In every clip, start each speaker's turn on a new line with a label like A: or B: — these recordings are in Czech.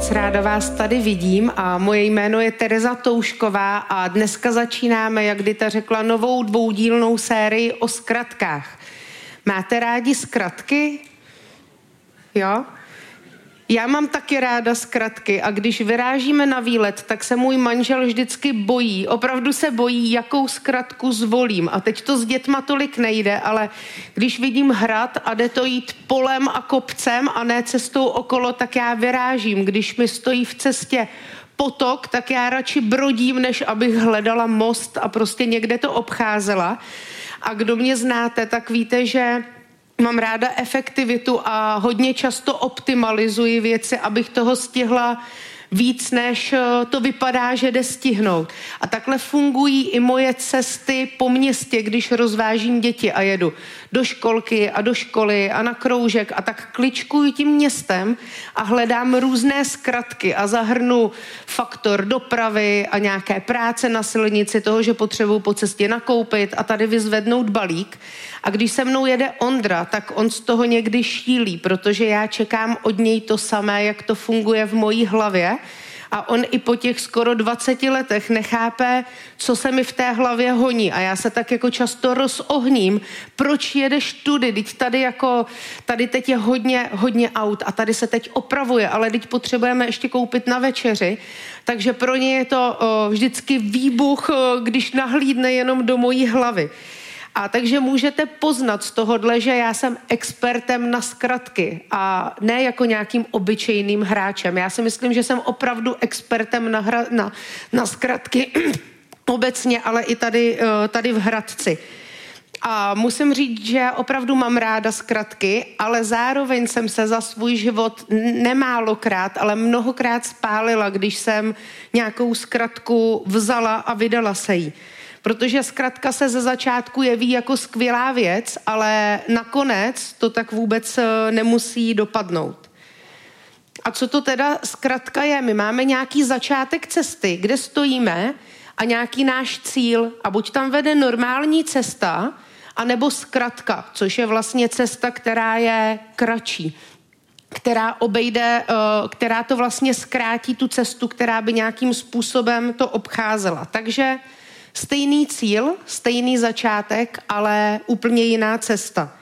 A: Moc ráda vás tady vidím a moje jméno je Tereza Toušková a dneska začínáme, jak Dita řekla, novou dvoudílnou sérii o zkratkách. Máte rádi zkratky? Jo? Já mám taky ráda zkratky a když vyrážíme na výlet, tak se můj manžel vždycky bojí, opravdu se bojí, jakou zkratku zvolím. A teď to s dětma tolik nejde, ale když vidím hrad a jde to jít polem a kopcem a ne cestou okolo, tak já vyrážím. Když mi stojí v cestě potok, tak já radši brodím, než abych hledala most a prostě někde to obcházela. A kdo mě znáte, tak víte, že mám ráda efektivitu a hodně často optimalizuji věci, abych toho stihla víc, než eh, to vypadá, že jde stihnout. A takhle fungují i moje cesty po městě, když rozvážím děti a jedu do školky a do školy a na kroužek a tak kličkuju tím městem a hledám různé zkratky a zahrnu faktor dopravy a nějaké práce na silnici, toho, že potřebuji po cestě nakoupit a tady vyzvednout balík. A když se mnou jede Ondra, tak on z toho někdy šílí, protože já čekám od něj to samé, jak to funguje v mojí hlavě a on i po těch skoro 20 letech nechápe, co se mi v té hlavě honí. A já se tak jako často rozohním, proč jedeš tudy, teď tady jako, tady teď je hodně, hodně aut a tady se teď opravuje, ale teď potřebujeme ještě koupit na večeři, takže pro ně je to o, vždycky výbuch, o, když nahlídne jenom do mojí hlavy. A takže můžete poznat z tohohle, že já jsem expertem na skratky a ne jako nějakým obyčejným hráčem. Já si myslím, že jsem opravdu expertem na, hra, na, na skratky obecně, ale i tady, eh, tady v Hradci. A musím říct, že opravdu mám ráda zkratky, ale zároveň jsem se za svůj život nemálokrát, ale mnohokrát spálila, když jsem nějakou zkratku vzala a vydala se jí protože zkrátka se ze začátku jeví jako skvělá věc, ale nakonec to tak vůbec eh, nemusí dopadnout. A co to teda zkrátka je? My máme nějaký začátek cesty, kde stojíme a nějaký náš cíl a buď tam vede normální cesta, anebo zkratka, což je vlastně cesta, která je kratší, která obejde, eh, která to vlastně zkrátí tu cestu, která by nějakým způsobem to obcházela. Takže Stejný cíl, stejný začátek, ale úplně jiná cesta.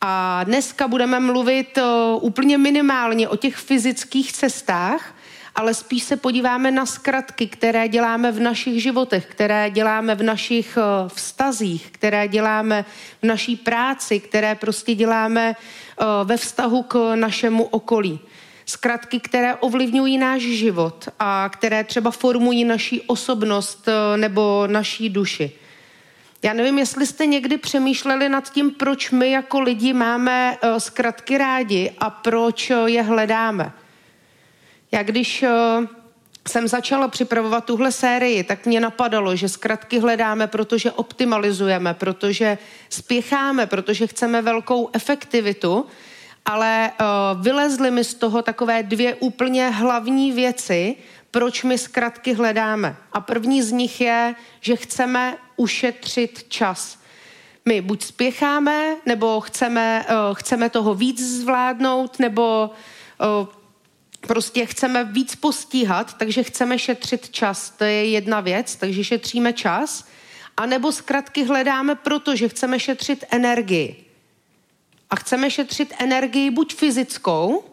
A: A dneska budeme mluvit o, úplně minimálně o těch fyzických cestách, ale spíš se podíváme na zkratky, které děláme v našich životech, které děláme v našich vztazích, které děláme v naší práci, které prostě děláme ve vztahu k našemu okolí. Zkratky, které ovlivňují náš život a které třeba formují naší osobnost eh, nebo naší duši. Já nevím, jestli jste někdy přemýšleli nad tím, proč my jako lidi máme eh, zkratky rádi a proč eh, je hledáme. Já když jsem začala připravovat tuhle sérii, tak mě napadalo, že zkratky hledáme, protože optimalizujeme, protože spěcháme, protože chceme velkou efektivitu ale uh, vylezly mi z toho takové dvě úplně hlavní věci, proč my zkratky hledáme. A první z nich je, že chceme ušetřit čas. My buď spěcháme, nebo chceme, uh, chceme toho víc zvládnout, nebo uh, prostě chceme víc postíhat, takže chceme šetřit čas. To je jedna věc, takže šetříme čas. A nebo zkratky hledáme, protože chceme šetřit energii a chceme šetřit energii buď fyzickou,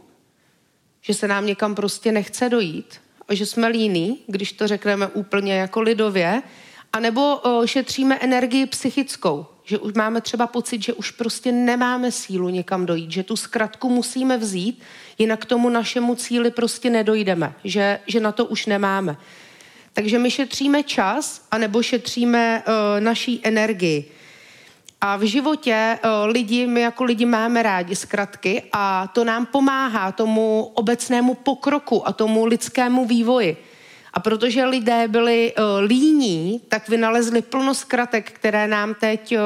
A: že se nám někam prostě nechce dojít, a že jsme líní, když to řekneme úplně jako lidově, anebo šetříme energii psychickou, že už máme třeba pocit, že už prostě nemáme sílu někam dojít, že tu zkratku musíme vzít, jinak k tomu našemu cíli prostě nedojdeme, že, že na to už nemáme. Takže my šetříme čas, anebo šetříme uh, naší energii. A v životě eh, lidi, my jako lidi máme rádi zkratky a to nám pomáhá tomu obecnému pokroku a tomu lidskému vývoji. A protože lidé byli uh, líní, tak vynalezli plno zkratek, které nám teď uh,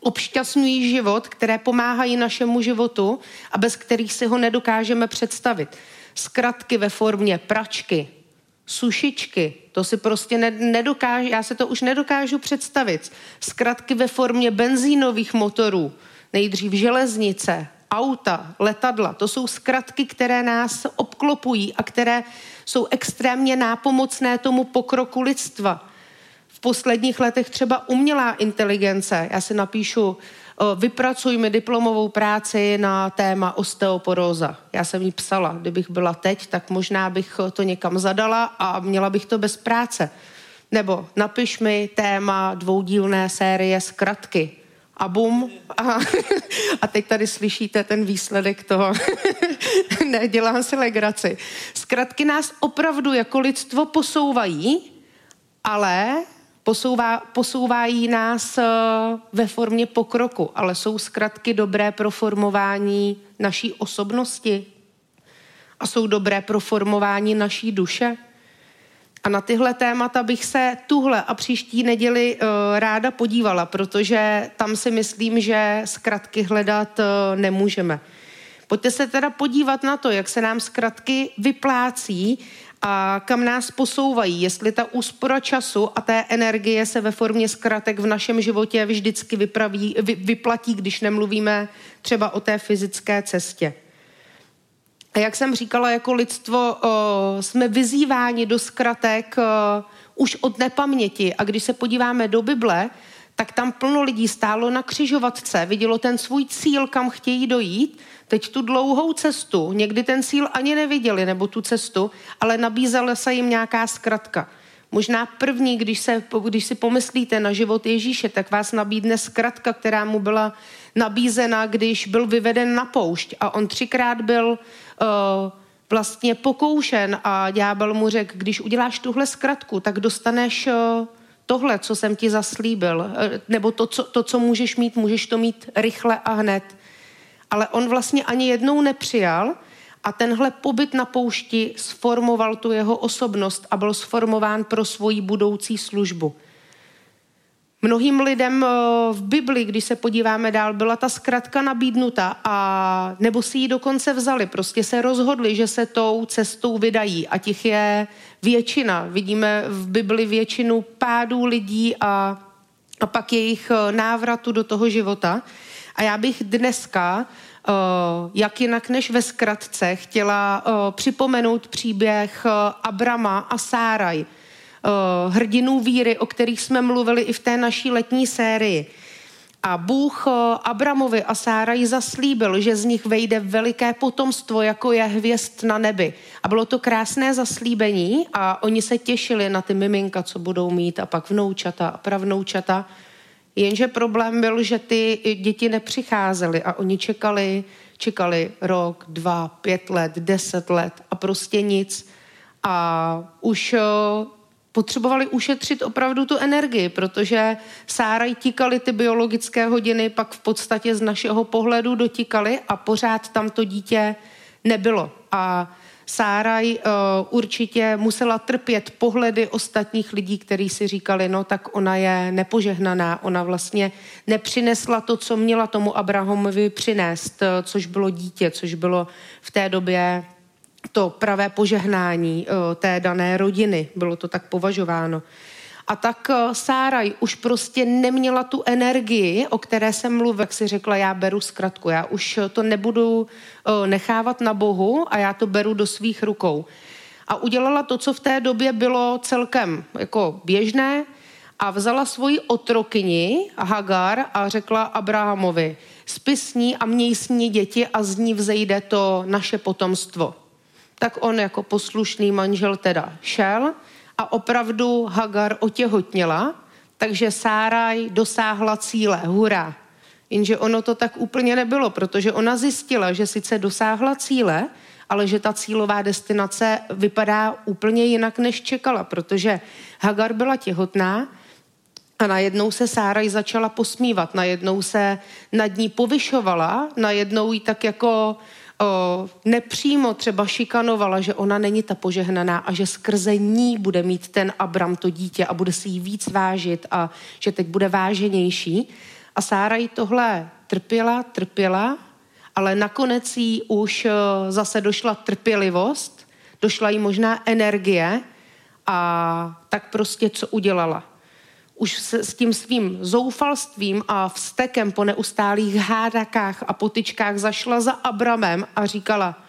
A: obšťastňují život, které pomáhají našemu životu a bez kterých si ho nedokážeme představit. Zkratky ve formě pračky, sušičky, to si prostě ne, nedokážu, já se to už nedokážu představit. Zkratky ve formě benzínových motorů, nejdřív železnice, auta, letadla, to jsou zkratky, které nás obklopují a které jsou extrémně nápomocné tomu pokroku lidstva. V posledních letech třeba umělá inteligence, já si napíšu, vypracuj mi diplomovou práci na téma osteoporóza. Já jsem ji psala, kdybych byla teď, tak možná bych to někam zadala a měla bych to bez práce. Nebo napiš mi téma dvoudílné série zkratky a bum. A, a teď tady slyšíte ten výsledek toho. Nedělám si legraci. Zkratky nás opravdu jako lidstvo posouvají, ale posouvá, posouvají nás eh, ve formě pokroku, ale jsou zkratky dobré pro formování naší osobnosti a jsou dobré pro formování naší duše. A na tyhle témata bych se tuhle a příští neděli uh, ráda podívala, protože tam si myslím, že zkratky hledat uh, nemůžeme. Pojďte se teda podívat na to, jak se nám zkratky vyplácí a kam nás posouvají, jestli ta úspora času a té energie se ve formě zkratek v našem životě vždycky vypraví, vy, vyplatí, když nemluvíme třeba o té fyzické cestě. A jak jsem říkala, jako lidstvo o, jsme vyzýváni do zkratek o, už od nepaměti. A když se podíváme do Bible, tak tam plno lidí stálo na křižovatce, vidělo ten svůj cíl, kam chtějí dojít, teď tu dlouhou cestu, někdy ten cíl ani neviděli, nebo tu cestu, ale nabízela se jim nějaká zkratka. Možná první, když, se, když si pomyslíte na život Ježíše, tak vás nabídne zkratka, která mu byla nabízena, když byl vyveden na poušť. A on třikrát byl uh, vlastně pokoušen a ďábel mu řekl, když uděláš tuhle zkratku, tak dostaneš uh, tohle, co jsem ti zaslíbil, uh, nebo to co, to, co můžeš mít, můžeš to mít rychle a hned. Ale on vlastně ani jednou nepřijal a tenhle pobyt na poušti sformoval tu jeho osobnost a byl sformován pro svoji budoucí službu. Mnohým lidem eh, v Bibli, když se podíváme dál, byla ta zkratka nabídnuta a nebo si ji dokonce vzali. Prostě se rozhodli, že se tou cestou vydají a těch je většina. Vidíme v Bibli většinu pádů lidí a, a pak jejich eh, návratu do toho života. A já bych dneska, eh, jak jinak než ve zkratce, chtěla připomenout příběh Abrama a Sáraj – uh, hrdinů víry, o kterých jsme mluvili i v té naší letní sérii. A Bůh uh, Abramovi a Sáraji zaslíbil, že z nich vejde veliké potomstvo, jako je hvězd na nebi. A bylo to krásné zaslíbení a oni se těšili na ty miminka, co budou mít a pak vnoučata a pravnoučata. Jenže problém byl, že ty děti nepřicházely a oni čekali, čekali rok, dva, pět let, deset let a prostě nic. A už potřebovali ušetřit opravdu tu energii, protože Sáraj tíkali ty biologické hodiny, pak v podstatě z našeho pohledu dotíkali a pořád tam to dítě nebylo. A Sáraj uh, určitě musela trpět pohledy ostatních lidí, kteří si říkali, no tak ona je nepožehnaná, ona vlastně nepřinesla to, co měla tomu Abrahamovi přinést, eh, což bylo dítě, což bylo v té době to pravé požehnání eh, té dané rodiny. Bylo to tak považováno. A tak eh, Sáraj už prostě neměla tu energii, o které jsem mluvil, jak si řekla, já beru zkratku, já už to nebudu eh, nechávat na Bohu a já to beru do svých rukou. A udělala to, co v té době bylo celkem jako běžné a vzala svoji otrokyni Hagar a řekla Abrahamovi, spis ní a měj s ní děti a z ní vzejde to naše potomstvo tak on jako poslušný manžel teda šel a opravdu Hagar otěhotněla, takže Sáraj dosáhla cíle, hurá. Jenže ono to tak úplně nebylo, protože ona zjistila, že sice dosáhla cíle, ale že ta cílová destinace vypadá úplně jinak, než čekala, protože Hagar byla těhotná, A najednou se Sáraj začala posmívat, najednou se nad ní povyšovala, najednou jí tak jako o, nepřímo třeba šikanovala, že ona není ta požehnaná a že skrze ní bude mít ten Abram to dítě a bude si jí víc vážit a že teď bude váženější. A Sára jí tohle trpěla, trpěla, ale nakonec jí už zase došla trpělivost, došla jí možná energie a tak prostě co udělala? Už se s tím svým zoufalstvím a vztekem po neustálých hádakách a potyčkách zašla za Abramem a říkala,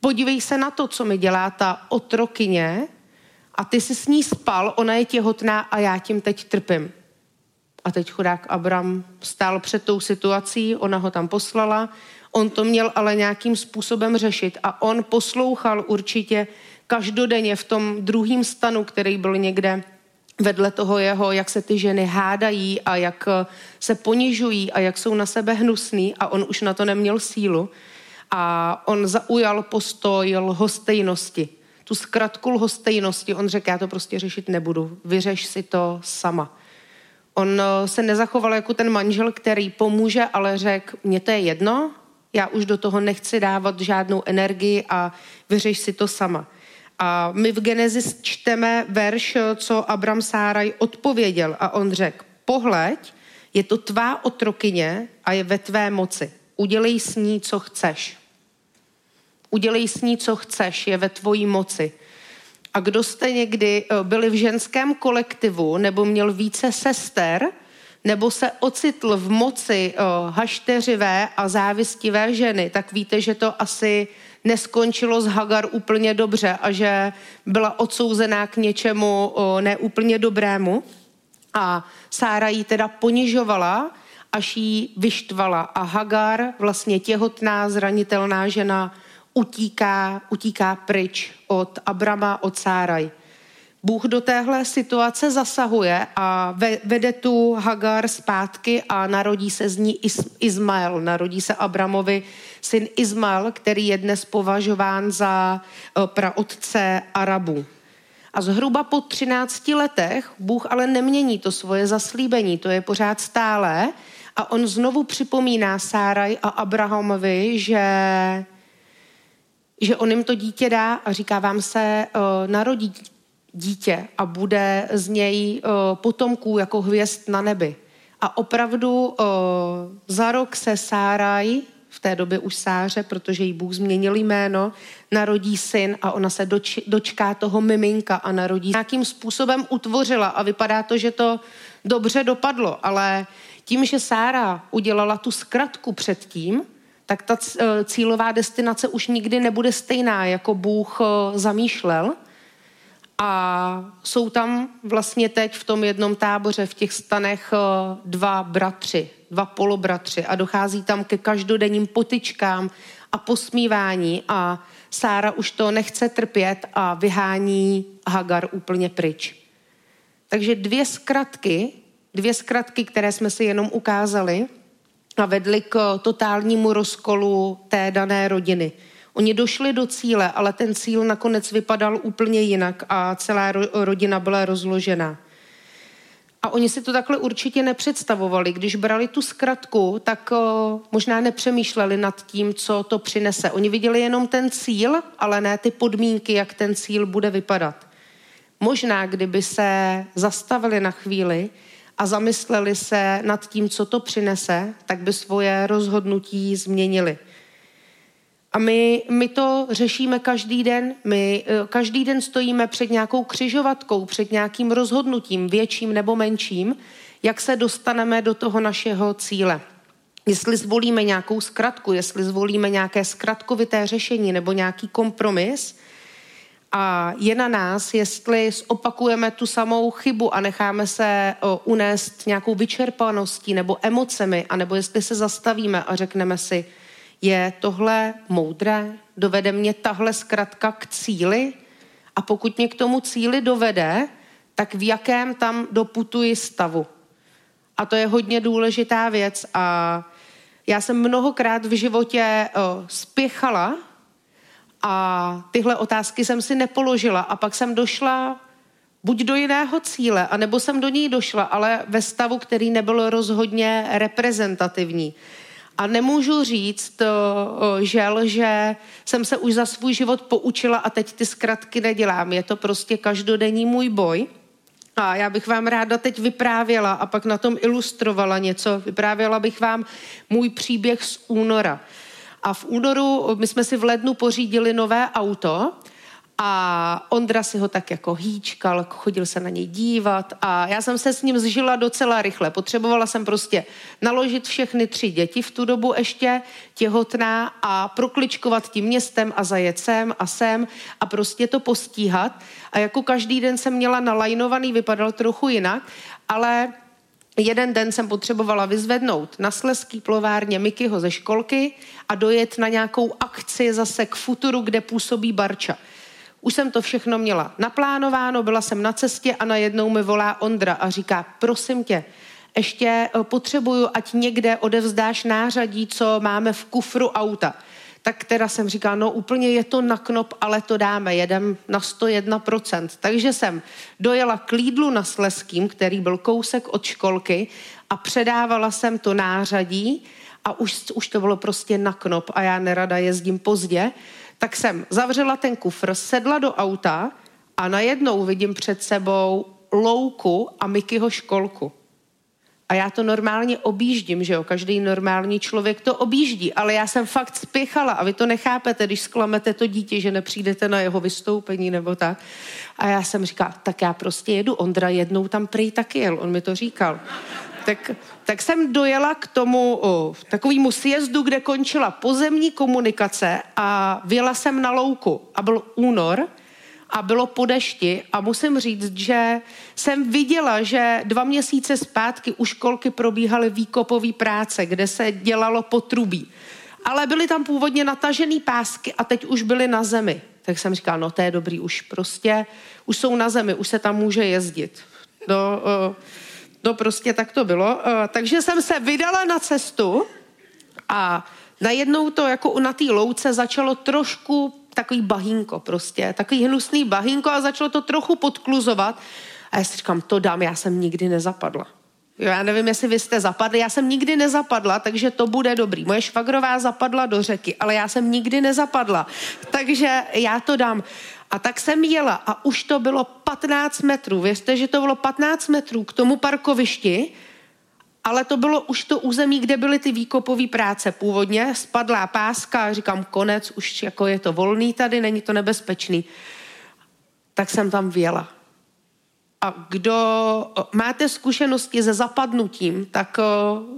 A: podívej se na to, co mi dělá ta otrokyně a ty jsi s ní spal, ona je těhotná a já tím teď trpím. A teď chudák Abram stál před tou situací, ona ho tam poslala, on to měl ale nějakým způsobem řešit a on poslouchal určitě každodenně v tom druhém stanu, který byl někde vedle toho jeho, jak se ty ženy hádají a jak eh, se ponižují a jak jsou na sebe hnusný a on už na to neměl sílu a on zaujal postoj lhostejnosti. Tu zkratku lhostejnosti, on řekl, já to prostě řešit nebudu, vyřeš si to sama. On eh, se nezachoval jako ten manžel, který pomůže, ale řekl, mně to je jedno, já už do toho nechci dávat žádnou energii a vyřeš si to sama. A my v Genesis čteme verš, co Abram Sáraj odpověděl a on řekl, pohleď, je to tvá otrokyně a je ve tvé moci. Udělej s ní, co chceš. Udělej s ní, co chceš, je ve tvojí moci. A kdo jste někdy eh, byli v ženském kolektivu nebo měl více sester, nebo se ocitl v moci o, eh, hašteřivé a závistivé ženy, tak víte, že to asi neskončilo s Hagar úplně dobře a že byla odsouzená k něčemu o, neúplně dobrému. A Sára jí teda ponižovala, až jí vyštvala. A Hagar, vlastně těhotná, zranitelná žena, utíká, utíká pryč od Abrama, od Sáraj. Bůh do téhle situace zasahuje a vede tu Hagar zpátky a narodí se z ní Izmael. Narodí se Abramovi syn Izmael, který je dnes považován za e, praotce Arabů. A zhruba po 13 letech Bůh ale nemění to svoje zaslíbení, to je pořád stále. A on znovu připomíná Sáraj a Abrahamovi, že že on jim to dítě dá a říká vám se, uh, narodí dítě a bude z něj uh, potomků jako hvězd na nebi. A opravdu uh, za rok se Sáraj, v té době už Sáře, protože jí Bůh změnil jméno, narodí syn a ona se doč, dočká toho miminka a narodí. Nějakým způsobem utvořila a vypadá to, že to dobře dopadlo, ale tím, že Sára udělala tu zkratku předtím, tak ta cílová destinace už nikdy nebude stejná, jako Bůh zamýšlel. A jsou tam vlastně teď v tom jednom táboře, v těch stanech eh, dva bratři, dva polobratři a dochází tam ke každodenním potyčkám a posmívání a Sára už to nechce trpět a vyhání Hagar úplně pryč. Takže dvě zkratky, dvě zkratky, které jsme si jenom ukázali a vedly k totálnímu rozkolu té dané rodiny. Oni došli do cíle, ale ten cíl nakonec vypadal úplně jinak a celá rodina byla rozložena. A oni si to takhle určitě nepředstavovali. Když brali tu zkratku, tak o, možná nepřemýšleli nad tím, co to přinese. Oni viděli jenom ten cíl, ale ne ty podmínky, jak ten cíl bude vypadat. Možná, kdyby se zastavili na chvíli a zamysleli se nad tím, co to přinese, tak by svoje rozhodnutí změnili. A my, my to řešíme každý den. My eh, každý den stojíme před nějakou křižovatkou, před nějakým rozhodnutím, větším nebo menším, jak se dostaneme do toho našeho cíle. Jestli zvolíme nějakou zkratku, jestli zvolíme nějaké zkratkovité řešení nebo nějaký kompromis, a je na nás, jestli opakujeme tu samou chybu a necháme se unést nějakou vyčerpaností nebo emocemi, anebo jestli se zastavíme a řekneme si, je tohle moudré? Dovede mě tahle zkratka k cíli? A pokud mě k tomu cíli dovede, tak v jakém tam doputuji stavu? A to je hodně důležitá věc. A já jsem mnohokrát v životě o, spěchala a tyhle otázky jsem si nepoložila. A pak jsem došla buď do jiného cíle, anebo jsem do něj došla, ale ve stavu, který nebyl rozhodně reprezentativní. A nemůžu říct, žel, že jsem se už za svůj život poučila a teď ty zkratky nedělám. Je to prostě každodenní můj boj. A já bych vám ráda teď vyprávěla a pak na tom ilustrovala něco. Vyprávěla bych vám můj příběh z února. A v únoru my jsme si v lednu pořídili nové auto a Ondra si ho tak jako hýčkal, chodil se na něj dívat a já jsem se s ním zžila docela rychle. Potřebovala jsem prostě naložit všechny tři děti v tu dobu ještě těhotná a prokličkovat tím městem a zajet sem a sem a prostě to postíhat. A jako každý den jsem měla nalajnovaný, vypadal trochu jinak, ale Jeden den jsem potřebovala vyzvednout na Sleský plovárně Mikyho ze školky a dojet na nějakou akci zase k Futuru, kde působí Barča. Už jsem to všechno měla naplánováno, byla jsem na cestě a najednou mi volá Ondra a říká, prosím tě, ještě eh, potřebuju, ať někde odevzdáš nářadí, co máme v kufru auta. Tak teda jsem říkala, no úplně je to na knop, ale to dáme, jedem na 101%. Takže jsem dojela k Lídlu na Sleským, který byl kousek od školky a předávala jsem to nářadí a už, už to bylo prostě na knop a já nerada jezdím pozdě tak jsem zavřela ten kufr, sedla do auta a najednou vidím před sebou louku a Mikyho školku. A já to normálně objíždím, že jo, každý normální člověk to objíždí, ale já jsem fakt spěchala a vy to nechápete, když sklamete to dítě, že nepřijdete na jeho vystoupení nebo tak. A já jsem říkala, tak já prostě jedu, Ondra jednou tam prý taky jel, on mi to říkal tak, tak jsem dojela k tomu o, takovému sjezdu, kde končila pozemní komunikace a vyjela jsem na louku. A byl únor a bylo po dešti a musím říct, že jsem viděla, že dva měsíce zpátky u školky probíhaly výkopové práce, kde se dělalo potrubí. Ale byly tam původně natažené pásky a teď už byly na zemi. Tak jsem říkala, no to je dobrý, už prostě, už jsou na zemi, už se tam může jezdit. No, uh, No prostě tak to bylo. Eh, takže jsem se vydala na cestu a najednou to jako na té louce začalo trošku takový bahínko prostě, takový hnusný bahínko a začalo to trochu podkluzovat. A já si říkám, to dám, já jsem nikdy nezapadla. Jo, já nevím, jestli vy jste zapadli, já jsem nikdy nezapadla, takže to bude dobrý. Moje švagrová zapadla do řeky, ale já jsem nikdy nezapadla, takže já to dám. A tak jsem jela a už to bylo 15 metrů. Věřte, že to bylo 15 metrů k tomu parkovišti, ale to bylo už to území, kde byly ty výkopové práce původně. Spadlá páska, říkám konec, už jako je to volný tady, není to nebezpečný. Tak jsem tam věla. A kdo máte zkušenosti se zapadnutím, tak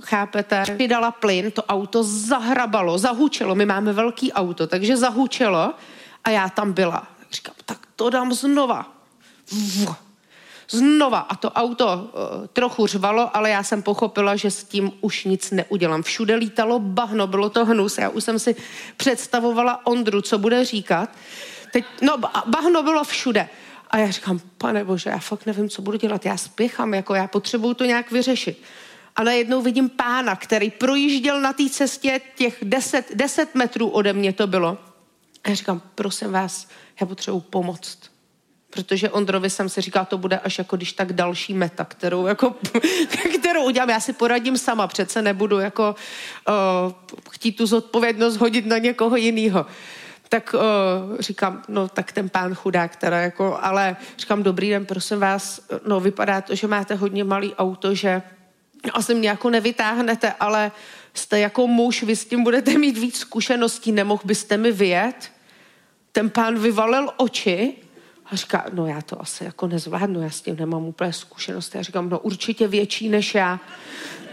A: chápete, přidala plyn, to auto zahrabalo, zahučelo. My máme velký auto, takže zahučelo a já tam byla. Říkám, tak to dám znova. Znova. A to auto uh, trochu řvalo, ale já jsem pochopila, že s tím už nic neudělám. Všude lítalo bahno, bylo to hnus. Já už jsem si představovala Ondru, co bude říkat. Teď, no, bahno bylo všude. A já říkám, pane bože, já fakt nevím, co budu dělat. Já spěchám, jako já potřebuju to nějak vyřešit. A najednou vidím pána, který projížděl na té cestě těch deset, deset metrů ode mě to bylo. A já říkám, prosím vás, já potřebuji pomoct. Protože Ondrovi jsem si říkal, to bude až jako když tak další meta, kterou, jako, kterou udělám. Já si poradím sama, přece nebudu jako uh, chtít tu zodpovědnost hodit na někoho jiného tak uh, říkám, no tak ten pán chudák teda jako, ale říkám, dobrý den, prosím vás, no vypadá to, že máte hodně malý auto, že asi mě jako nevytáhnete, ale jste jako muž, vy s tím budete mít víc zkušeností, nemohl byste mi vyjet? Ten pán vyvalil oči a říká, no já to asi jako nezvládnu, já s tím nemám úplně zkušenost. Já říkám, no určitě větší než já.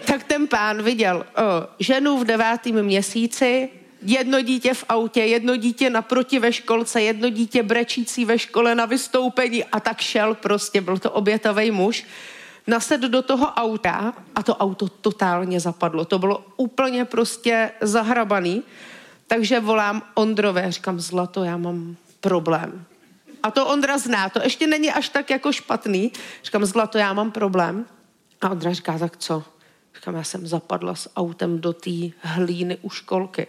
A: Tak ten pán viděl o, ženu v devátém měsíci, jedno dítě v autě, jedno dítě naproti ve školce, jedno dítě brečící ve škole na vystoupení a tak šel prostě, byl to obětavý muž. Nased do toho auta a to auto totálně zapadlo. To bylo úplně prostě zahrabaný. Takže volám Ondrové, říkám, Zlato, já mám problém. A to Ondra zná, to ještě není až tak jako špatný. Říkám, Zlato, já mám problém. A Ondra říká, tak co? Říkám, já jsem zapadla s autem do té hlíny u školky.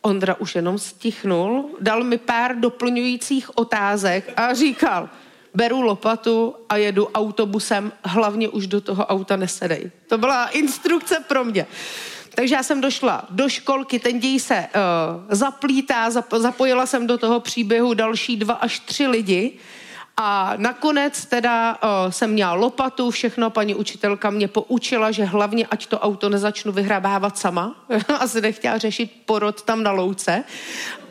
A: Ondra už jenom stichnul, dal mi pár doplňujících otázek a říkal, beru lopatu a jedu autobusem, hlavně už do toho auta nesedej. To byla instrukce pro mě. Takže já jsem došla do školky, ten děj se uh, zaplítá, zap, zapojila jsem do toho příběhu další dva až tři lidi a nakonec teda uh, jsem měla lopatu, všechno, paní učitelka mě poučila, že hlavně ať to auto nezačnu vyhrabávat sama, asi nechtěla řešit porod tam na louce.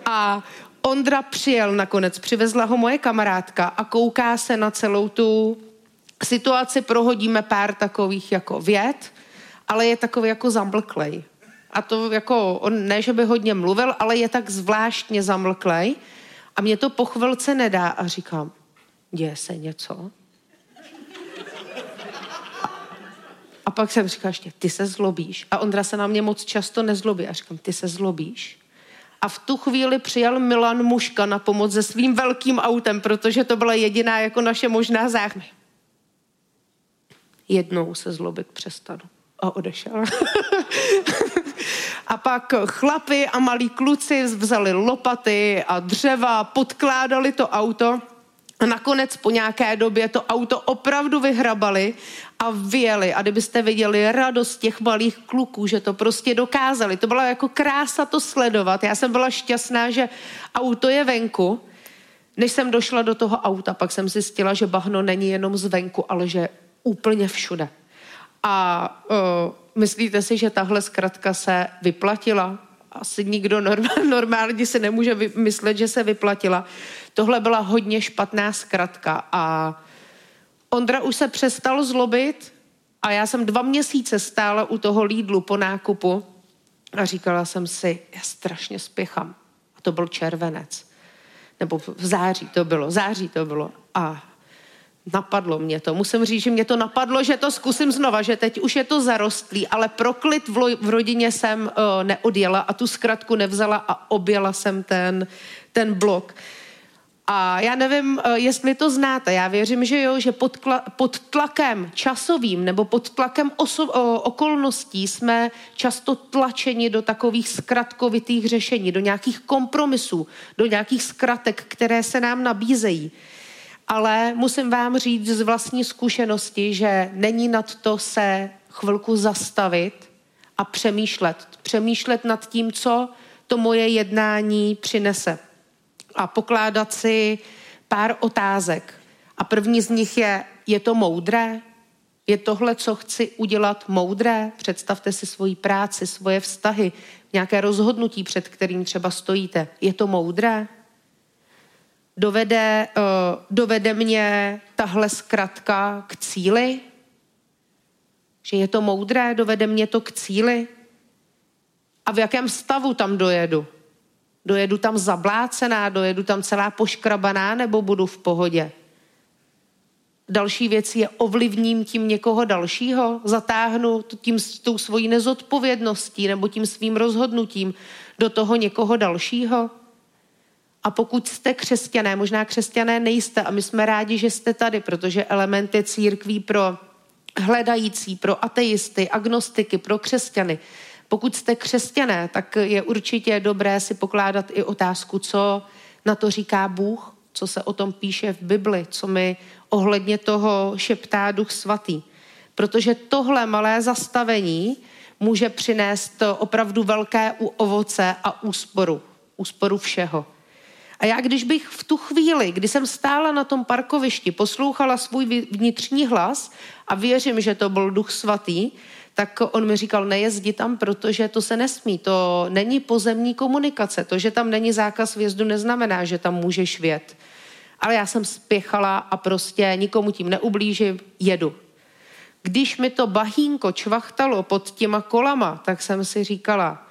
A: A Ondra přijel nakonec, přivezla ho moje kamarádka a kouká se na celou tu situaci, prohodíme pár takových jako věd, ale je takový jako zamlklej. A to jako, on ne, že by hodně mluvil, ale je tak zvláštně zamlklej. A mě to po chvilce nedá a říkám, děje se něco? A pak jsem říkala ještě, ty se zlobíš. A Ondra se na mě moc často nezlobí. A říkám, ty se zlobíš. A v tu chvíli přijal Milan Muška na pomoc se svým velkým autem, protože to byla jediná jako naše možná záchrana. Jednou se zlobit přestanu. A odešel. a pak chlapi a malí kluci vzali lopaty a dřeva, podkládali to auto a nakonec po nějaké době to auto opravdu vyhrabali a vyjeli. A kdybyste viděli radost těch malých kluků, že to prostě dokázali. To byla jako krása to sledovat. Já jsem byla šťastná, že auto je venku. Než jsem došla do toho auta, pak jsem zjistila, že bahno není jenom zvenku, ale že úplně všude. A uh, myslíte si, že tahle zkratka se vyplatila? Asi nikdo normálně si nemůže myslet, že se vyplatila. Tohle byla hodně špatná zkratka a Ondra už se přestal zlobit a já jsem dva měsíce stála u toho lídlu po nákupu a říkala jsem si, já strašně spěchám. A to byl červenec. Nebo v září to bylo, září to bylo. A napadlo mě to. Musím říct, že mě to napadlo, že to zkusím znova, že teď už je to zarostlý, ale proklit v, v rodině jsem uh, neodjela a tu zkratku nevzala a objela jsem ten, ten blok. A já nevím, eh, jestli to znáte, já věřím, že jo, že pod, pod tlakem časovým nebo pod tlakem oso, o, okolností jsme často tlačeni do takových zkratkovitých řešení, do nějakých kompromisů, do nějakých zkratek, které se nám nabízejí. Ale musím vám říct z vlastní zkušenosti, že není nad to se chvilku zastavit a přemýšlet. Přemýšlet nad tím, co to moje jednání přinese a pokládat si pár otázek. A první z nich je, je to moudré? Je tohle, co chci udělat moudré? Představte si svoji práci, svoje vztahy, nějaké rozhodnutí, před kterým třeba stojíte. Je to moudré? Dovede, uh, dovede mě tahle zkratka k cíli? Že je to moudré? Dovede mě to k cíli? A v jakém stavu tam dojedu? Dojedu tam zablácená, dojedu tam celá poškrabaná nebo budu v pohodě? Další věc je, ovlivním tím někoho dalšího, zatáhnu tím tou svojí nezodpovědností nebo tím svým rozhodnutím do toho někoho dalšího. A pokud jste křesťané, možná křesťané nejste a my jsme rádi, že jste tady, protože elementy církví pro hledající, pro ateisty, agnostiky, pro křesťany pokud jste křesťané, tak je určitě dobré si pokládat i otázku, co na to říká Bůh, co se o tom píše v Bibli, co mi ohledně toho šeptá Duch Svatý. Protože tohle malé zastavení může přinést opravdu velké ovoce a úsporu. Úsporu všeho. A já, když bych v tu chvíli, kdy jsem stála na tom parkovišti, poslouchala svůj vnitřní hlas a věřím, že to byl Duch Svatý, tak on mi říkal, nejezdi tam, protože to se nesmí, to není pozemní komunikace. To, že tam není zákaz vjezdu, neznamená, že tam můžeš vjet. Ale já jsem spěchala a prostě nikomu tím neublížím, jedu. Když mi to bahínko čvachtalo pod těma kolama, tak jsem si říkala,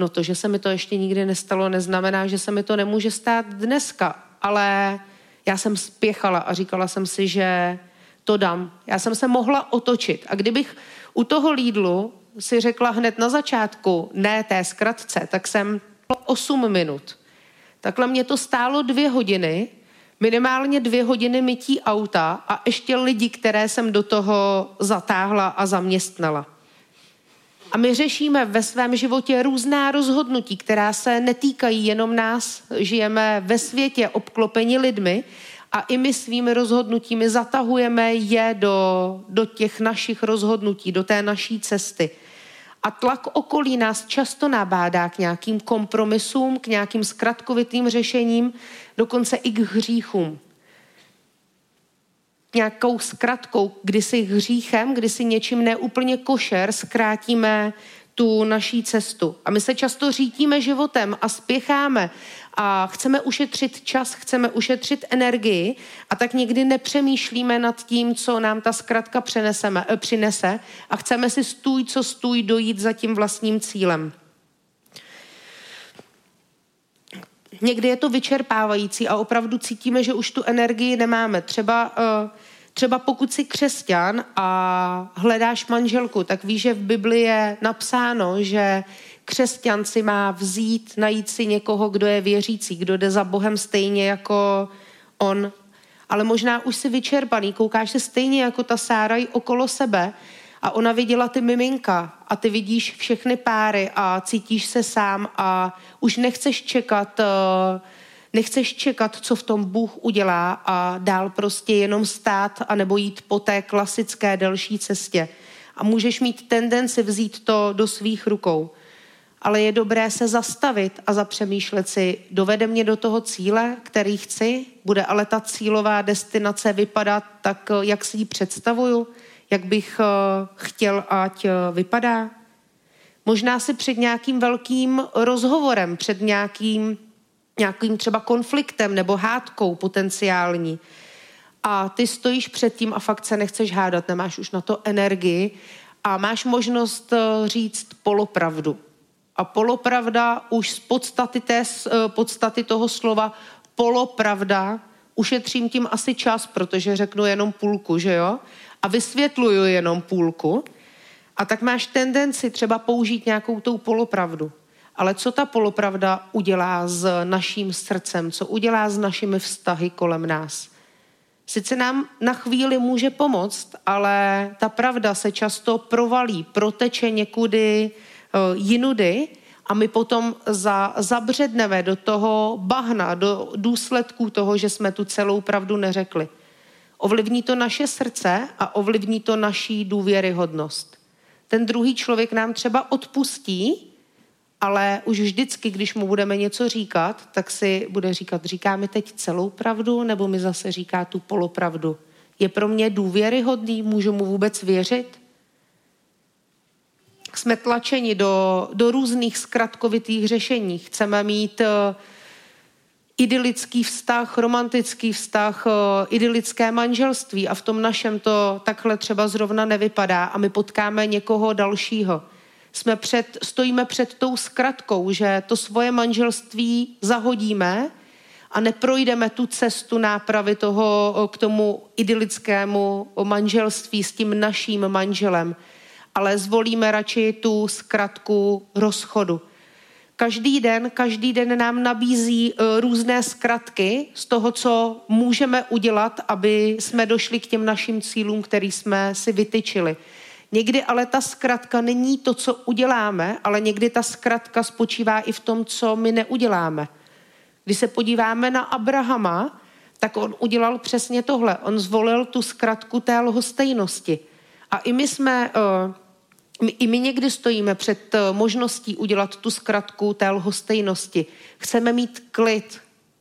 A: no to, že se mi to ještě nikdy nestalo, neznamená, že se mi to nemůže stát dneska. Ale já jsem spěchala a říkala jsem si, že to dám. Já jsem se mohla otočit. A kdybych u toho Lidlu si řekla hned na začátku, ne té zkratce, tak jsem 8 minut. Takhle mě to stálo dvě hodiny, minimálně dvě hodiny mytí auta a ještě lidi, které jsem do toho zatáhla a zaměstnala. A my řešíme ve svém životě různá rozhodnutí, která se netýkají jenom nás. Žijeme ve světě obklopeni lidmi A i my svými rozhodnutími zatahujeme je do, do těch našich rozhodnutí, do té naší cesty. A tlak okolí nás často nabádá k nějakým kompromisům, k nějakým zkratkovitým řešením, dokonce i k hříchům. Nějakou zkratkou, kdy si hříchem, kdy si něčím neúplně košer zkrátíme tu naší cestu. A my se často řítíme životem a spěcháme a chceme ušetřit čas, chceme ušetřit energii a tak někdy nepřemýšlíme nad tím, co nám ta zkratka eh, přinese a chceme si stůj, co stůj, dojít za tím vlastním cílem. Někdy je to vyčerpávající a opravdu cítíme, že už tu energii nemáme. Třeba uh, Třeba pokud jsi křesťan a hledáš manželku, tak víš, že v Bibli je napsáno, že křesťan si má vzít, najít si někoho, kdo je věřící, kdo jde za Bohem stejně jako on. Ale možná už si vyčerpaný, koukáš se stejně jako ta Sára i okolo sebe a ona viděla ty miminka a ty vidíš všechny páry a cítíš se sám a už nechceš čekat uh, Nechceš čekat, co v tom Bůh udělá a dál prostě jenom stát a nebo jít po té klasické delší cestě. A můžeš mít tendenci vzít to do svých rukou. Ale je dobré se zastavit a zapřemýšlet si, dovede mě do toho cíle, který chci, bude ale ta cílová destinace vypadat tak, jak si ji představuju, jak bych eh, chtěl, ať eh, vypadá. Možná si před nějakým velkým rozhovorem, před nějakým nějakým třeba konfliktem nebo hádkou potenciální. A ty stojíš před tím a fakt se nechceš hádat, nemáš už na to energii a máš možnost eh, říct polopravdu. A polopravda už z podstaty, té, eh, podstaty toho slova polopravda ušetřím tím asi čas, protože řeknu jenom půlku, že jo? A vysvětluju jenom půlku. A tak máš tendenci třeba použít nějakou tou polopravdu. Ale co ta polopravda udělá s naším srdcem, co udělá s našimi vztahy kolem nás? Sice nám na chvíli může pomoct, ale ta pravda se často provalí, proteče někudy uh, jinudy a my potom za, zabředneme do toho bahna, do důsledků toho, že jsme tu celou pravdu neřekli. Ovlivní to naše srdce a ovlivní to naší důvěryhodnost. Ten druhý člověk nám třeba odpustí, ale už vždycky, když mu budeme něco říkat, tak si bude říkat, říká mi teď celou pravdu, nebo mi zase říká tu polopravdu. Je pro mě důvěryhodný, můžu mu vůbec věřit? Jsme tlačeni do, do různých zkratkovitých řešení. Chceme mít uh, idylický vztah, romantický vztah, uh, idylické manželství. A v tom našem to takhle třeba zrovna nevypadá. A my potkáme někoho dalšího. Jsme před, stojíme před tou zkratkou, že to svoje manželství zahodíme a neprojdeme tu cestu nápravy toho k tomu idylickému manželství s tím naším manželem, ale zvolíme radši tu zkratku rozchodu. Každý den, každý den nám nabízí e, různé zkratky z toho, co můžeme udělat, aby jsme došli k těm našim cílům, který jsme si vytyčili. Někdy ale ta zkratka není to, co uděláme, ale někdy ta zkratka spočívá i v tom, co my neuděláme. Když se podíváme na Abrahama, tak on udělal přesně tohle. On zvolil tu zkratku té lhostejnosti. A i my jsme, eh, my, i my někdy stojíme před eh, možností udělat tu zkratku té lhostejnosti. Chceme mít klid,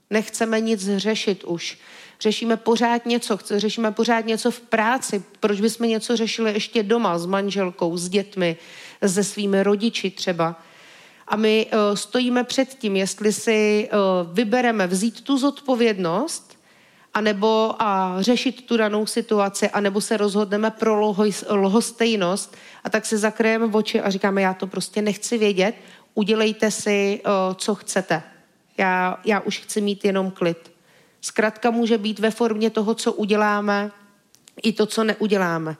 A: nechceme nic řešit už řešíme pořád něco, řešíme pořád něco v práci, proč bychom něco řešili ještě doma s manželkou, s dětmi, se svými rodiči třeba. A my uh, stojíme před tím, jestli si uh, vybereme vzít tu zodpovědnost, anebo a řešit tu danou situaci, anebo se rozhodneme pro lhostejnost a tak se zakryjeme oči a říkáme, já to prostě nechci vědět, udělejte si, co chcete. Já, já už chci mít jenom klid. Zkrátka může být ve formě toho, co uděláme, i to, co neuděláme.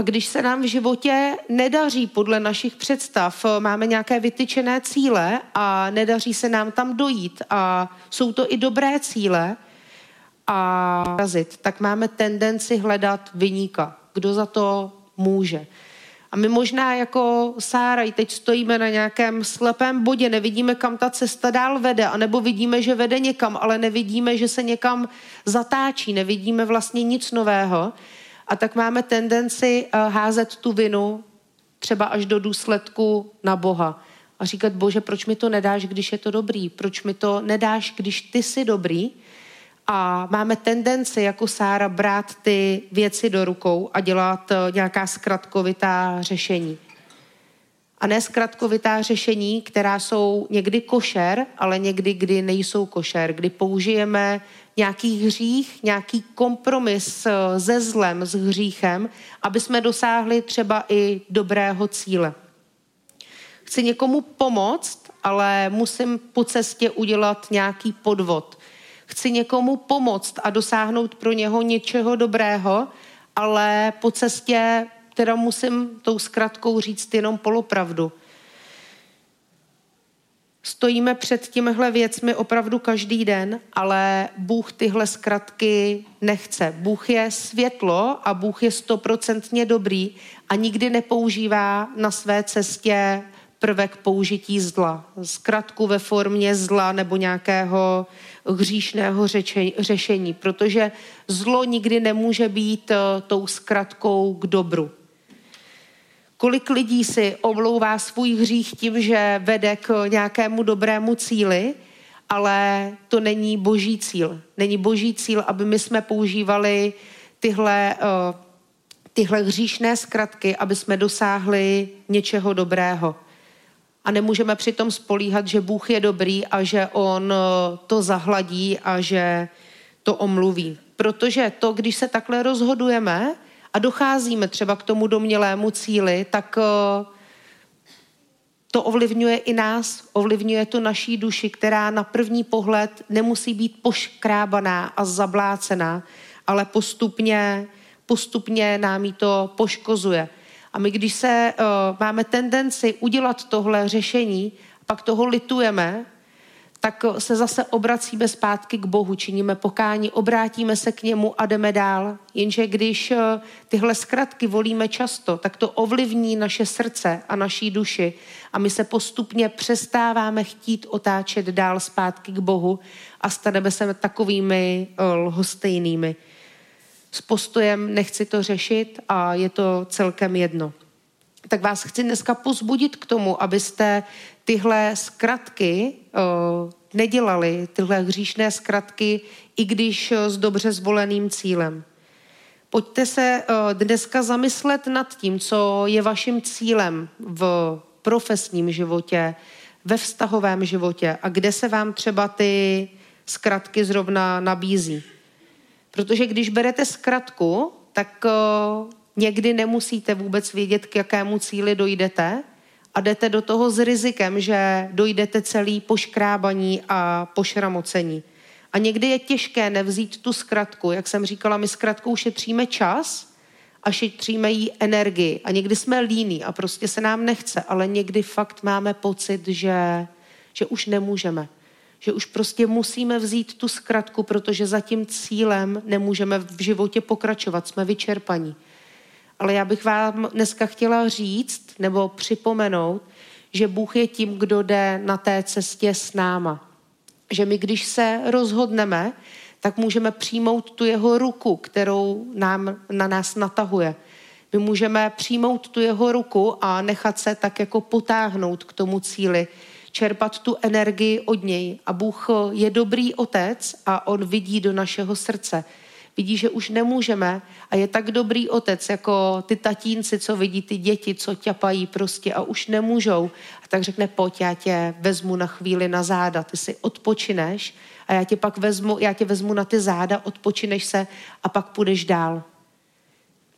A: A když se nám v životě nedaří podle našich představ, máme nějaké vytyčené cíle a nedaří se nám tam dojít a jsou to i dobré cíle a tak máme tendenci hledat vyníka, kdo za to může. A my možná jako Sára teď stojíme na nějakém slepém bodě, nevidíme, kam ta cesta dál vede, anebo vidíme, že vede někam, ale nevidíme, že se někam zatáčí, nevidíme vlastně nic nového. A tak máme tendenci eh, házet tu vinu třeba až do důsledku na Boha. A říkat, bože, proč mi to nedáš, když je to dobrý? Proč mi to nedáš, když ty jsi dobrý? A máme tendenci jako Sára brát ty věci do rukou a dělat eh, nějaká zkratkovitá řešení. A ne zkratkovitá řešení, která jsou někdy košer, ale někdy, kdy nejsou košer, kdy použijeme nějaký hřích, nějaký kompromis eh, se zlem, s hříchem, aby jsme dosáhli třeba i dobrého cíle. Chci někomu pomoct, ale musím po cestě udělat nějaký podvod. Chci někomu pomoct a dosáhnout pro něho něčeho dobrého, ale po cestě teda musím tou zkratkou říct jenom polopravdu. Stojíme před těmihle věcmi opravdu každý den, ale Bůh tyhle zkratky nechce. Bůh je světlo a Bůh je stoprocentně dobrý a nikdy nepoužívá na své cestě prvek použití zla. Zkratku ve formě zla nebo nějakého hříšného řešení, protože zlo nikdy nemůže být eh, tou zkratkou k dobru. Kolik lidí si omlouvá svůj hřích tím, že vede k nějakému dobrému cíli, ale to není boží cíl. Není boží cíl, aby my jsme používali tyhle, uh, tyhle hříšné zkratky, aby jsme dosáhli něčeho dobrého. A nemůžeme přitom spolíhat, že Bůh je dobrý a že On uh, to zahladí a že to omluví. Protože to, když se takhle rozhodujeme, a docházíme třeba k tomu domělému cíli, tak eh, to ovlivňuje i nás, ovlivňuje to naší duši, která na první pohled nemusí být poškrábaná a zablácená, ale postupně, postupně nám jí to poškozuje. A my, když se uh, máme tendenci udělat tohle řešení, pak toho litujeme, tak se zase obracíme zpátky k Bohu, činíme pokání, obrátíme se k němu a jdeme dál. Jenže když eh, tyhle zkratky volíme často, tak to ovlivní naše srdce a naší duši a my se postupně přestáváme chtít otáčet dál zpátky k Bohu a staneme se takovými eh, lhostejnými. S postojem nechci to řešit a je to celkem jedno. Tak vás chci dneska pozbudit k tomu, abyste tyhle zkratky uh, nedělali, tyhle hříšné zkratky, i když uh, s dobře zvoleným cílem. Pojďte se uh, dneska zamyslet nad tím, co je vaším cílem v profesním životě, ve vztahovém životě a kde se vám třeba ty zkratky zrovna nabízí. Protože když berete zkratku, tak někdy nemusíte vůbec vědět, k jakému cíli dojdete, a jdete do toho s rizikem, že dojdete celý poškrábaní a pošramocení. A někdy je těžké nevzít tu zkratku. Jak jsem říkala, my zkratkou šetříme čas a šetříme jí energii. A někdy jsme líní a prostě se nám nechce, ale někdy fakt máme pocit, že, že už nemůžeme. Že už prostě musíme vzít tu zkratku, protože za tím cílem nemůžeme v životě pokračovat. Jsme vyčerpaní ale já bych vám dneska chtěla říct nebo připomenout, že Bůh je tím, kdo jde na té cestě s náma. Že my, když se rozhodneme, tak můžeme přijmout tu jeho ruku, kterou nám na nás natahuje. My můžeme přijmout tu jeho ruku a nechat se tak jako potáhnout k tomu cíli, čerpat tu energii od něj. A Bůh je dobrý otec a on vidí do našeho srdce vidí, že už nemůžeme a je tak dobrý otec, jako ty tatínci, co vidí ty děti, co ťapají prostě a už nemůžou. A tak řekne, pojď, já tě vezmu na chvíli na záda, ty si odpočineš a já tě pak vezmu, já tě vezmu na ty záda, odpočineš se a pak půjdeš dál.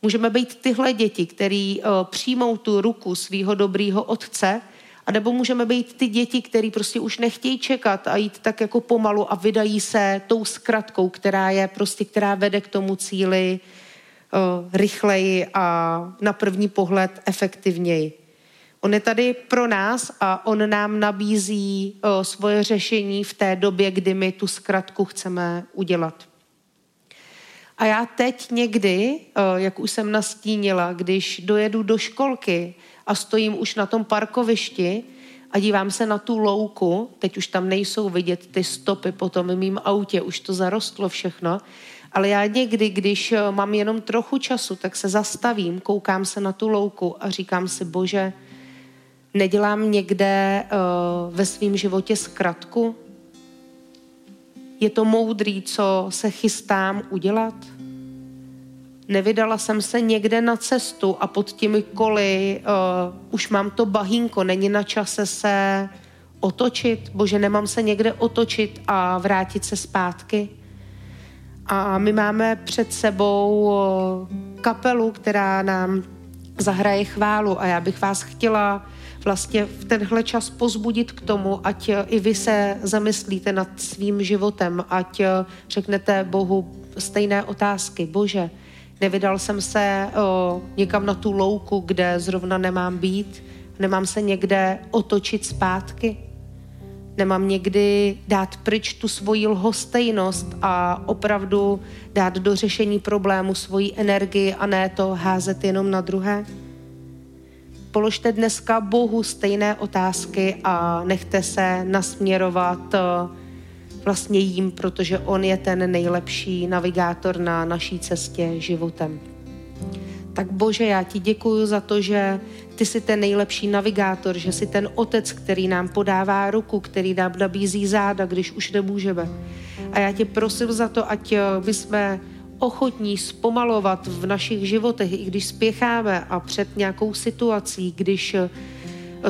A: Můžeme být tyhle děti, který uh, přijmou tu ruku svého dobrýho otce a nebo můžeme být ty děti, které prostě už nechtějí čekat a jít tak jako pomalu a vydají se tou zkratkou, která je prostě, která vede k tomu cíli uh, rychleji a na první pohled efektivněji. On je tady pro nás a on nám nabízí uh, svoje řešení v té době, kdy my tu zkratku chceme udělat. A já teď někdy, eh, jak už jsem nastínila, když dojedu do školky a stojím už na tom parkovišti a dívám se na tu louku, teď už tam nejsou vidět ty stopy po tom mým autě, už to zarostlo všechno, ale já někdy, když eh, mám jenom trochu času, tak se zastavím, koukám se na tu louku a říkám si, bože, nedělám někde uh, ve svém životě zkratku? Je to moudrý, co se chystám udělat? Nevydala jsem se někde na cestu a pod těmi koly uh, už mám to bahínko, není na čase se otočit, bože, nemám se někde otočit a vrátit se zpátky. A my máme před sebou uh, kapelu, která nám zahraje chválu a já bych vás chtěla vlastně v tenhle čas pozbudit k tomu, ať i vy se zamyslíte nad svým životem, ať řeknete Bohu stejné otázky. Bože, nevydal jsem se o, někam na tu louku, kde zrovna nemám být, nemám se někde otočit zpátky, nemám někdy dát pryč tu svoji lhostejnost a opravdu dát do řešení problému svoji energii a ne to házet jenom na druhé. Položte dneska Bohu stejné otázky a nechte se nasměrovat vlastně jím, protože on je ten nejlepší navigátor na naší cestě životem. Tak Bože, já ti děkuji za to, že ty jsi ten nejlepší navigátor, že jsi ten otec, který nám podává ruku, který nám nabízí záda, když už nemůžeme. A já tě prosím za to, ať eh, my jsme ochotní zpomalovat v našich životech, i když spěcháme a před nějakou situací, když eh,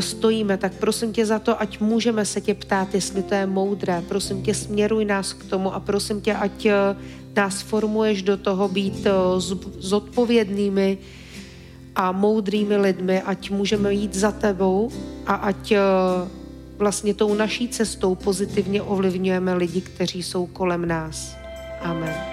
A: stojíme, tak prosím tě za to, ať můžeme se tě ptát, jestli to je moudré. Prosím tě, směruj nás k tomu a prosím tě, ať eh, nás formuješ do toho být eh, zodpovědnými a moudrými lidmi, ať můžeme jít za tebou a ať vlastně tou naší cestou pozitivně ovlivňujeme lidi, kteří jsou kolem nás. Amen.